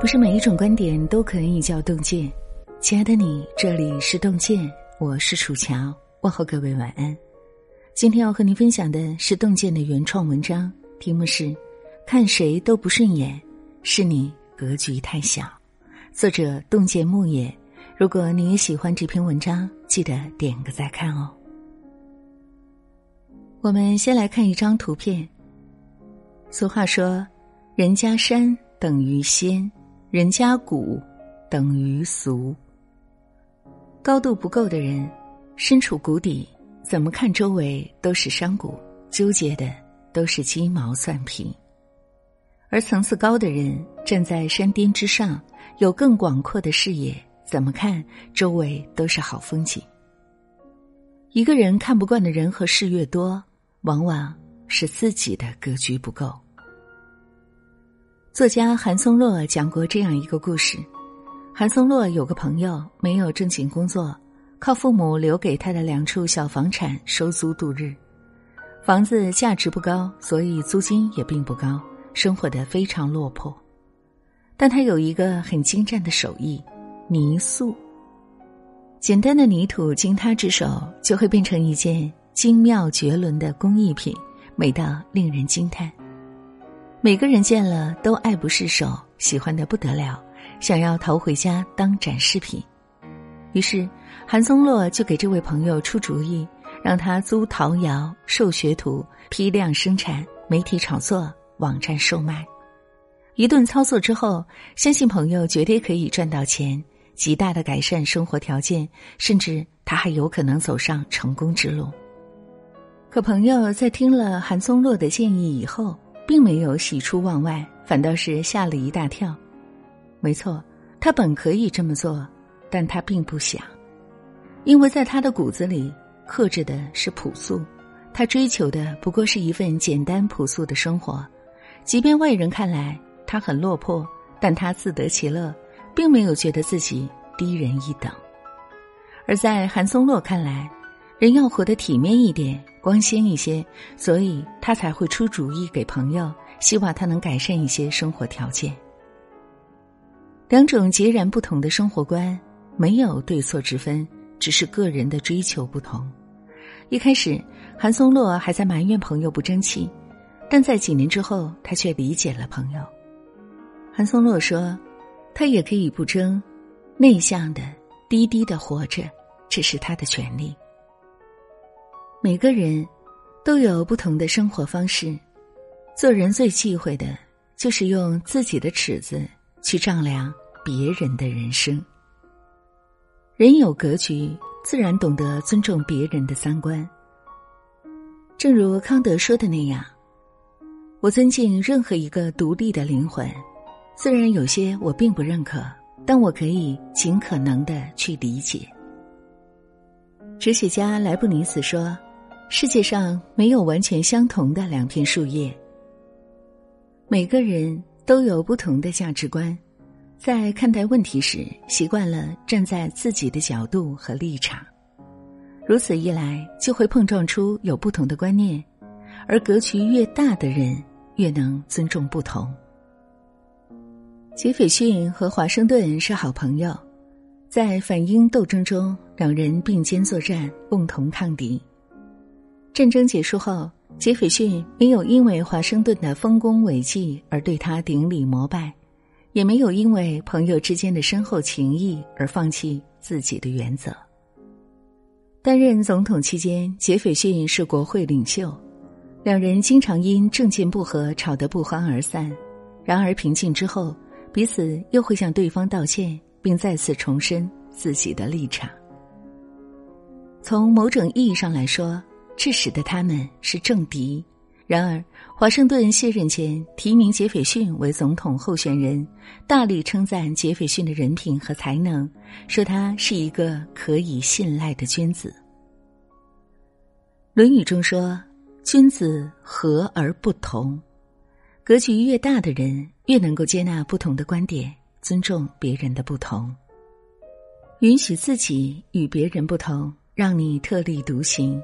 不是每一种观点都可以叫洞见。亲爱的你，这里是洞见，我是楚乔，问候各位晚安。今天要和您分享的是洞见的原创文章，题目是“看谁都不顺眼，是你格局太小”。作者洞见木野。如果你也喜欢这篇文章，记得点个再看哦。我们先来看一张图片。俗话说：“人家山等于仙。”人家谷等于俗，高度不够的人，身处谷底，怎么看周围都是山谷，纠结的都是鸡毛蒜皮；而层次高的人，站在山巅之上，有更广阔的视野，怎么看周围都是好风景。一个人看不惯的人和事越多，往往是自己的格局不够。作家韩松洛讲过这样一个故事：韩松洛有个朋友没有正经工作，靠父母留给他的两处小房产收租度日。房子价值不高，所以租金也并不高，生活的非常落魄。但他有一个很精湛的手艺——泥塑。简单的泥土经他之手，就会变成一件精妙绝伦的工艺品，美到令人惊叹。每个人见了都爱不释手，喜欢的不得了，想要淘回家当展示品。于是，韩松洛就给这位朋友出主意，让他租陶窑、授学徒、批量生产、媒体炒作、网站售卖。一顿操作之后，相信朋友绝对可以赚到钱，极大的改善生活条件，甚至他还有可能走上成功之路。可朋友在听了韩松洛的建议以后，并没有喜出望外，反倒是吓了一大跳。没错，他本可以这么做，但他并不想，因为在他的骨子里克制的是朴素，他追求的不过是一份简单朴素的生活。即便外人看来他很落魄，但他自得其乐，并没有觉得自己低人一等。而在韩松洛看来，人要活得体面一点。光鲜一些，所以他才会出主意给朋友，希望他能改善一些生活条件。两种截然不同的生活观，没有对错之分，只是个人的追求不同。一开始，韩松洛还在埋怨朋友不争气，但在几年之后，他却理解了朋友。韩松洛说：“他也可以不争，内向的、低低的活着，这是他的权利。”每个人都有不同的生活方式，做人最忌讳的就是用自己的尺子去丈量别人的人生。人有格局，自然懂得尊重别人的三观。正如康德说的那样：“我尊敬任何一个独立的灵魂，虽然有些我并不认可，但我可以尽可能的去理解。”哲学家莱布尼茨说。世界上没有完全相同的两片树叶。每个人都有不同的价值观，在看待问题时，习惯了站在自己的角度和立场，如此一来，就会碰撞出有不同的观念。而格局越大的人，越能尊重不同。杰斐逊和华盛顿是好朋友，在反英斗争中，两人并肩作战，共同抗敌。战争结束后，杰斐逊没有因为华盛顿的丰功伟绩而对他顶礼膜拜，也没有因为朋友之间的深厚情谊而放弃自己的原则。担任总统期间，杰斐逊是国会领袖，两人经常因政见不合吵得不欢而散。然而平静之后，彼此又会向对方道歉，并再次重申自己的立场。从某种意义上来说。这使得他们是政敌。然而，华盛顿卸任前提名杰斐逊为总统候选人，大力称赞杰斐逊的人品和才能，说他是一个可以信赖的君子。《论语》中说：“君子和而不同。”格局越大的人，越能够接纳不同的观点，尊重别人的不同，允许自己与别人不同，让你特立独行。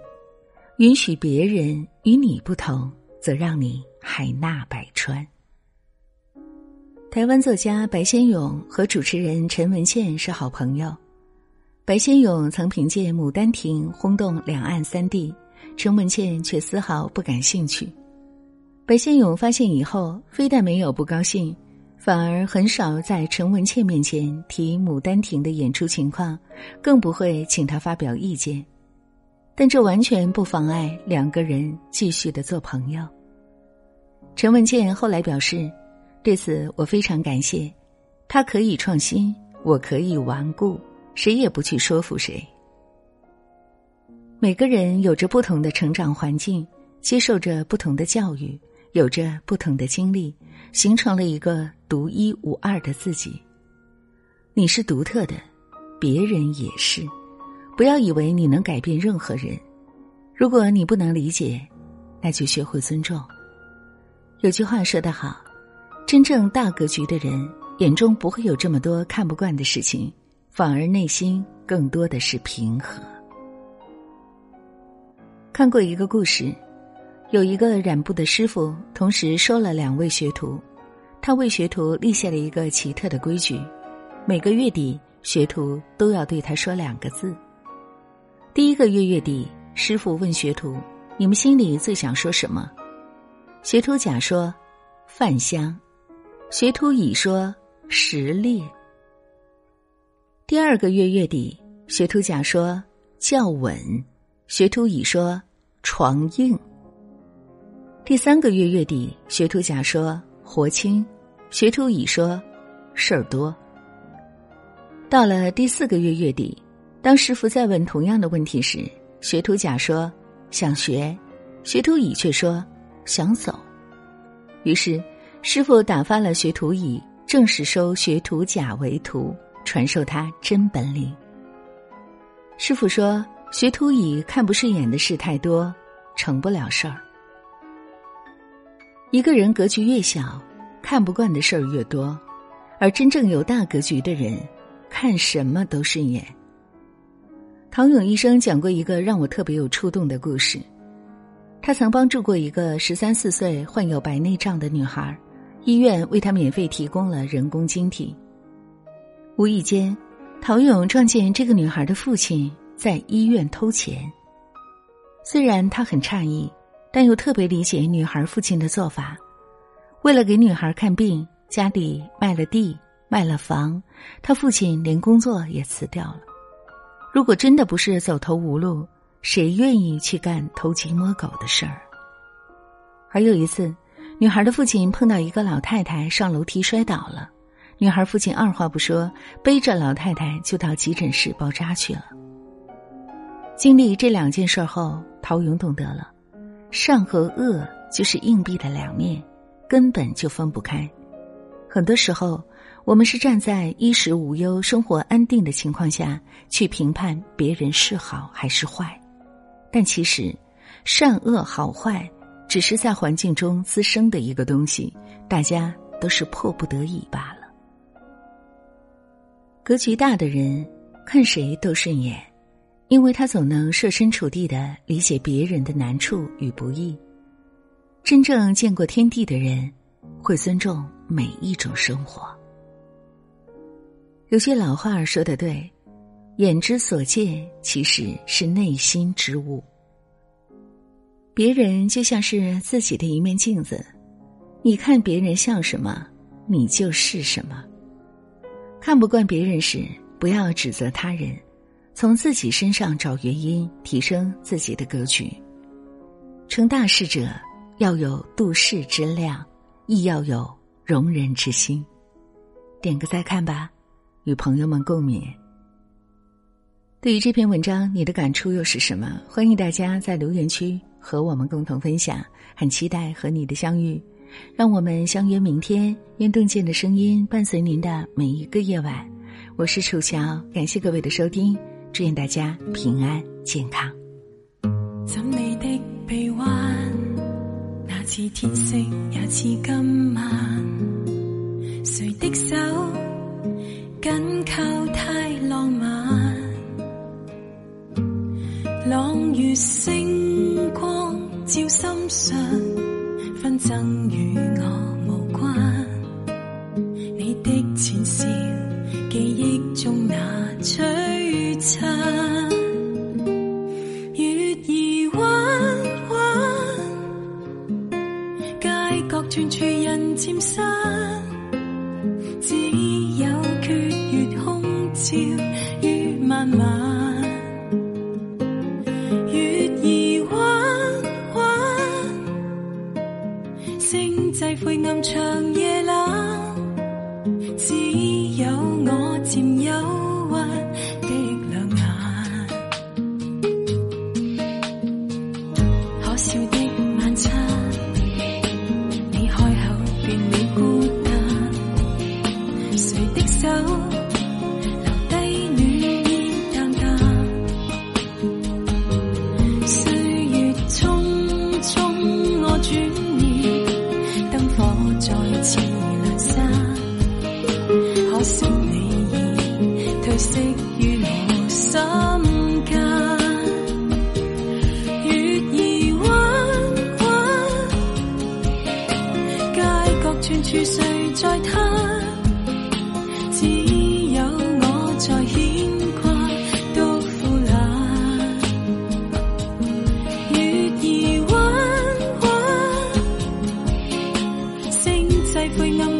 允许别人与你不同，则让你海纳百川。台湾作家白先勇和主持人陈文茜是好朋友。白先勇曾凭借《牡丹亭》轰动两岸三地，陈文茜却丝毫不感兴趣。白先勇发现以后，非但没有不高兴，反而很少在陈文茜面前提《牡丹亭》的演出情况，更不会请他发表意见。但这完全不妨碍两个人继续的做朋友。陈文健后来表示。对此，我非常感谢。他可以创新，我可以顽固，谁也不去说服谁。每个人有着不同的成长环境，接受着不同的教育，有着不同的经历，形成了一个独一无二的自己。你是独特的，别人也是。不要以为你能改变任何人。如果你不能理解，那就学会尊重。有句话说得好。真正大格局的人，眼中不会有这么多看不惯的事情，反而内心更多的是平和。看过一个故事，有一个染布的师傅，同时收了两位学徒。他为学徒立下了一个奇特的规矩：每个月底，学徒都要对他说两个字。第一个月月底，师傅问学徒：“你们心里最想说什么？”学徒甲说：“饭香。”学徒乙说：“实烈。”第二个月月底，学徒甲说：“较稳。”学徒乙说：“床硬。”第三个月月底，学徒甲说：“活轻。”学徒乙说：“事儿多。”到了第四个月月底，当师傅再问同样的问题时，学徒甲说：“想学。”学徒乙却说：“想走。”于是。师傅打发了学徒乙，正式收学徒甲为徒，传授他真本领。师傅说：“学徒乙看不顺眼的事太多，成不了事儿。一个人格局越小，看不惯的事儿越多，而真正有大格局的人，看什么都顺眼。”陶勇医生讲过一个让我特别有触动的故事，他曾帮助过一个十三四岁患有白内障的女孩。医院为他免费提供了人工晶体。无意间，陶勇撞见这个女孩的父亲在医院偷钱。虽然他很诧异，但又特别理解女孩父亲的做法。为了给女孩看病，家里卖了地，卖了房，他父亲连工作也辞掉了。如果真的不是走投无路，谁愿意去干偷鸡摸狗的事儿？而有一次。女孩的父亲碰到一个老太太上楼梯摔倒了，女孩父亲二话不说，背着老太太就到急诊室包扎去了。经历这两件事后，陶勇懂得了，善和恶就是硬币的两面，根本就分不开。很多时候，我们是站在衣食无忧、生活安定的情况下去评判别人是好还是坏，但其实，善恶好坏。只是在环境中滋生的一个东西，大家都是迫不得已罢了。格局大的人看谁都顺眼，因为他总能设身处地的理解别人的难处与不易。真正见过天地的人，会尊重每一种生活。有些老话儿说的对，眼之所见其实是内心之物。别人就像是自己的一面镜子，你看别人像什么，你就是什么。看不惯别人时，不要指责他人，从自己身上找原因，提升自己的格局。成大事者要有度世之量，亦要有容人之心。点个再看吧，与朋友们共勉。对于这篇文章，你的感触又是什么？欢迎大家在留言区。和我们共同分享，很期待和你的相遇，让我们相约明天。愿洞见的声音伴随您的每一个夜晚。我是楚乔，感谢各位的收听，祝愿大家平安健康。怎你的臂弯，那似天色，也似今晚。谁的手紧靠太浪漫，朗月星光照心上，纷争与我无关。你的浅笑，记忆中那璀璨。月儿弯弯，街角串串人渐散。月儿弯弯，街角串串谁在他？只有我在牵挂，都苦懒。月儿弯弯，星际暗。